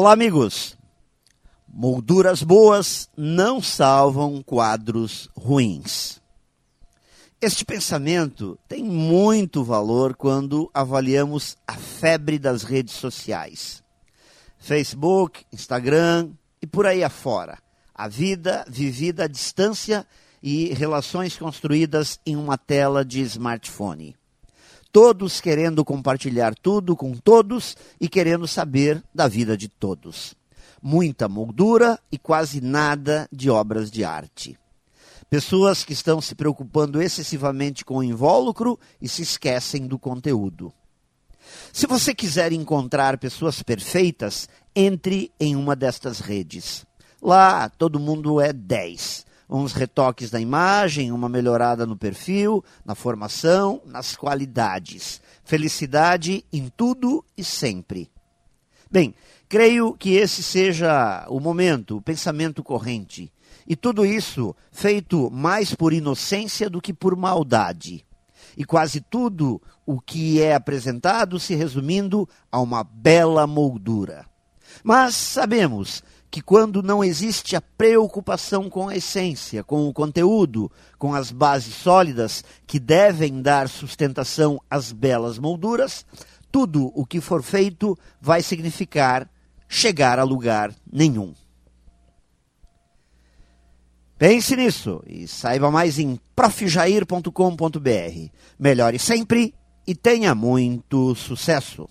Olá, amigos. Molduras boas não salvam quadros ruins. Este pensamento tem muito valor quando avaliamos a febre das redes sociais. Facebook, Instagram e por aí afora. A vida vivida à distância e relações construídas em uma tela de smartphone todos querendo compartilhar tudo com todos e querendo saber da vida de todos. Muita moldura e quase nada de obras de arte. Pessoas que estão se preocupando excessivamente com o invólucro e se esquecem do conteúdo. Se você quiser encontrar pessoas perfeitas, entre em uma destas redes. Lá todo mundo é 10 uns retoques da imagem, uma melhorada no perfil, na formação, nas qualidades. Felicidade em tudo e sempre. Bem, creio que esse seja o momento, o pensamento corrente. E tudo isso feito mais por inocência do que por maldade. E quase tudo o que é apresentado se resumindo a uma bela moldura. Mas sabemos que quando não existe a preocupação com a essência, com o conteúdo, com as bases sólidas que devem dar sustentação às belas molduras, tudo o que for feito vai significar chegar a lugar nenhum. Pense nisso e saiba mais em profjair.com.br. Melhore sempre e tenha muito sucesso!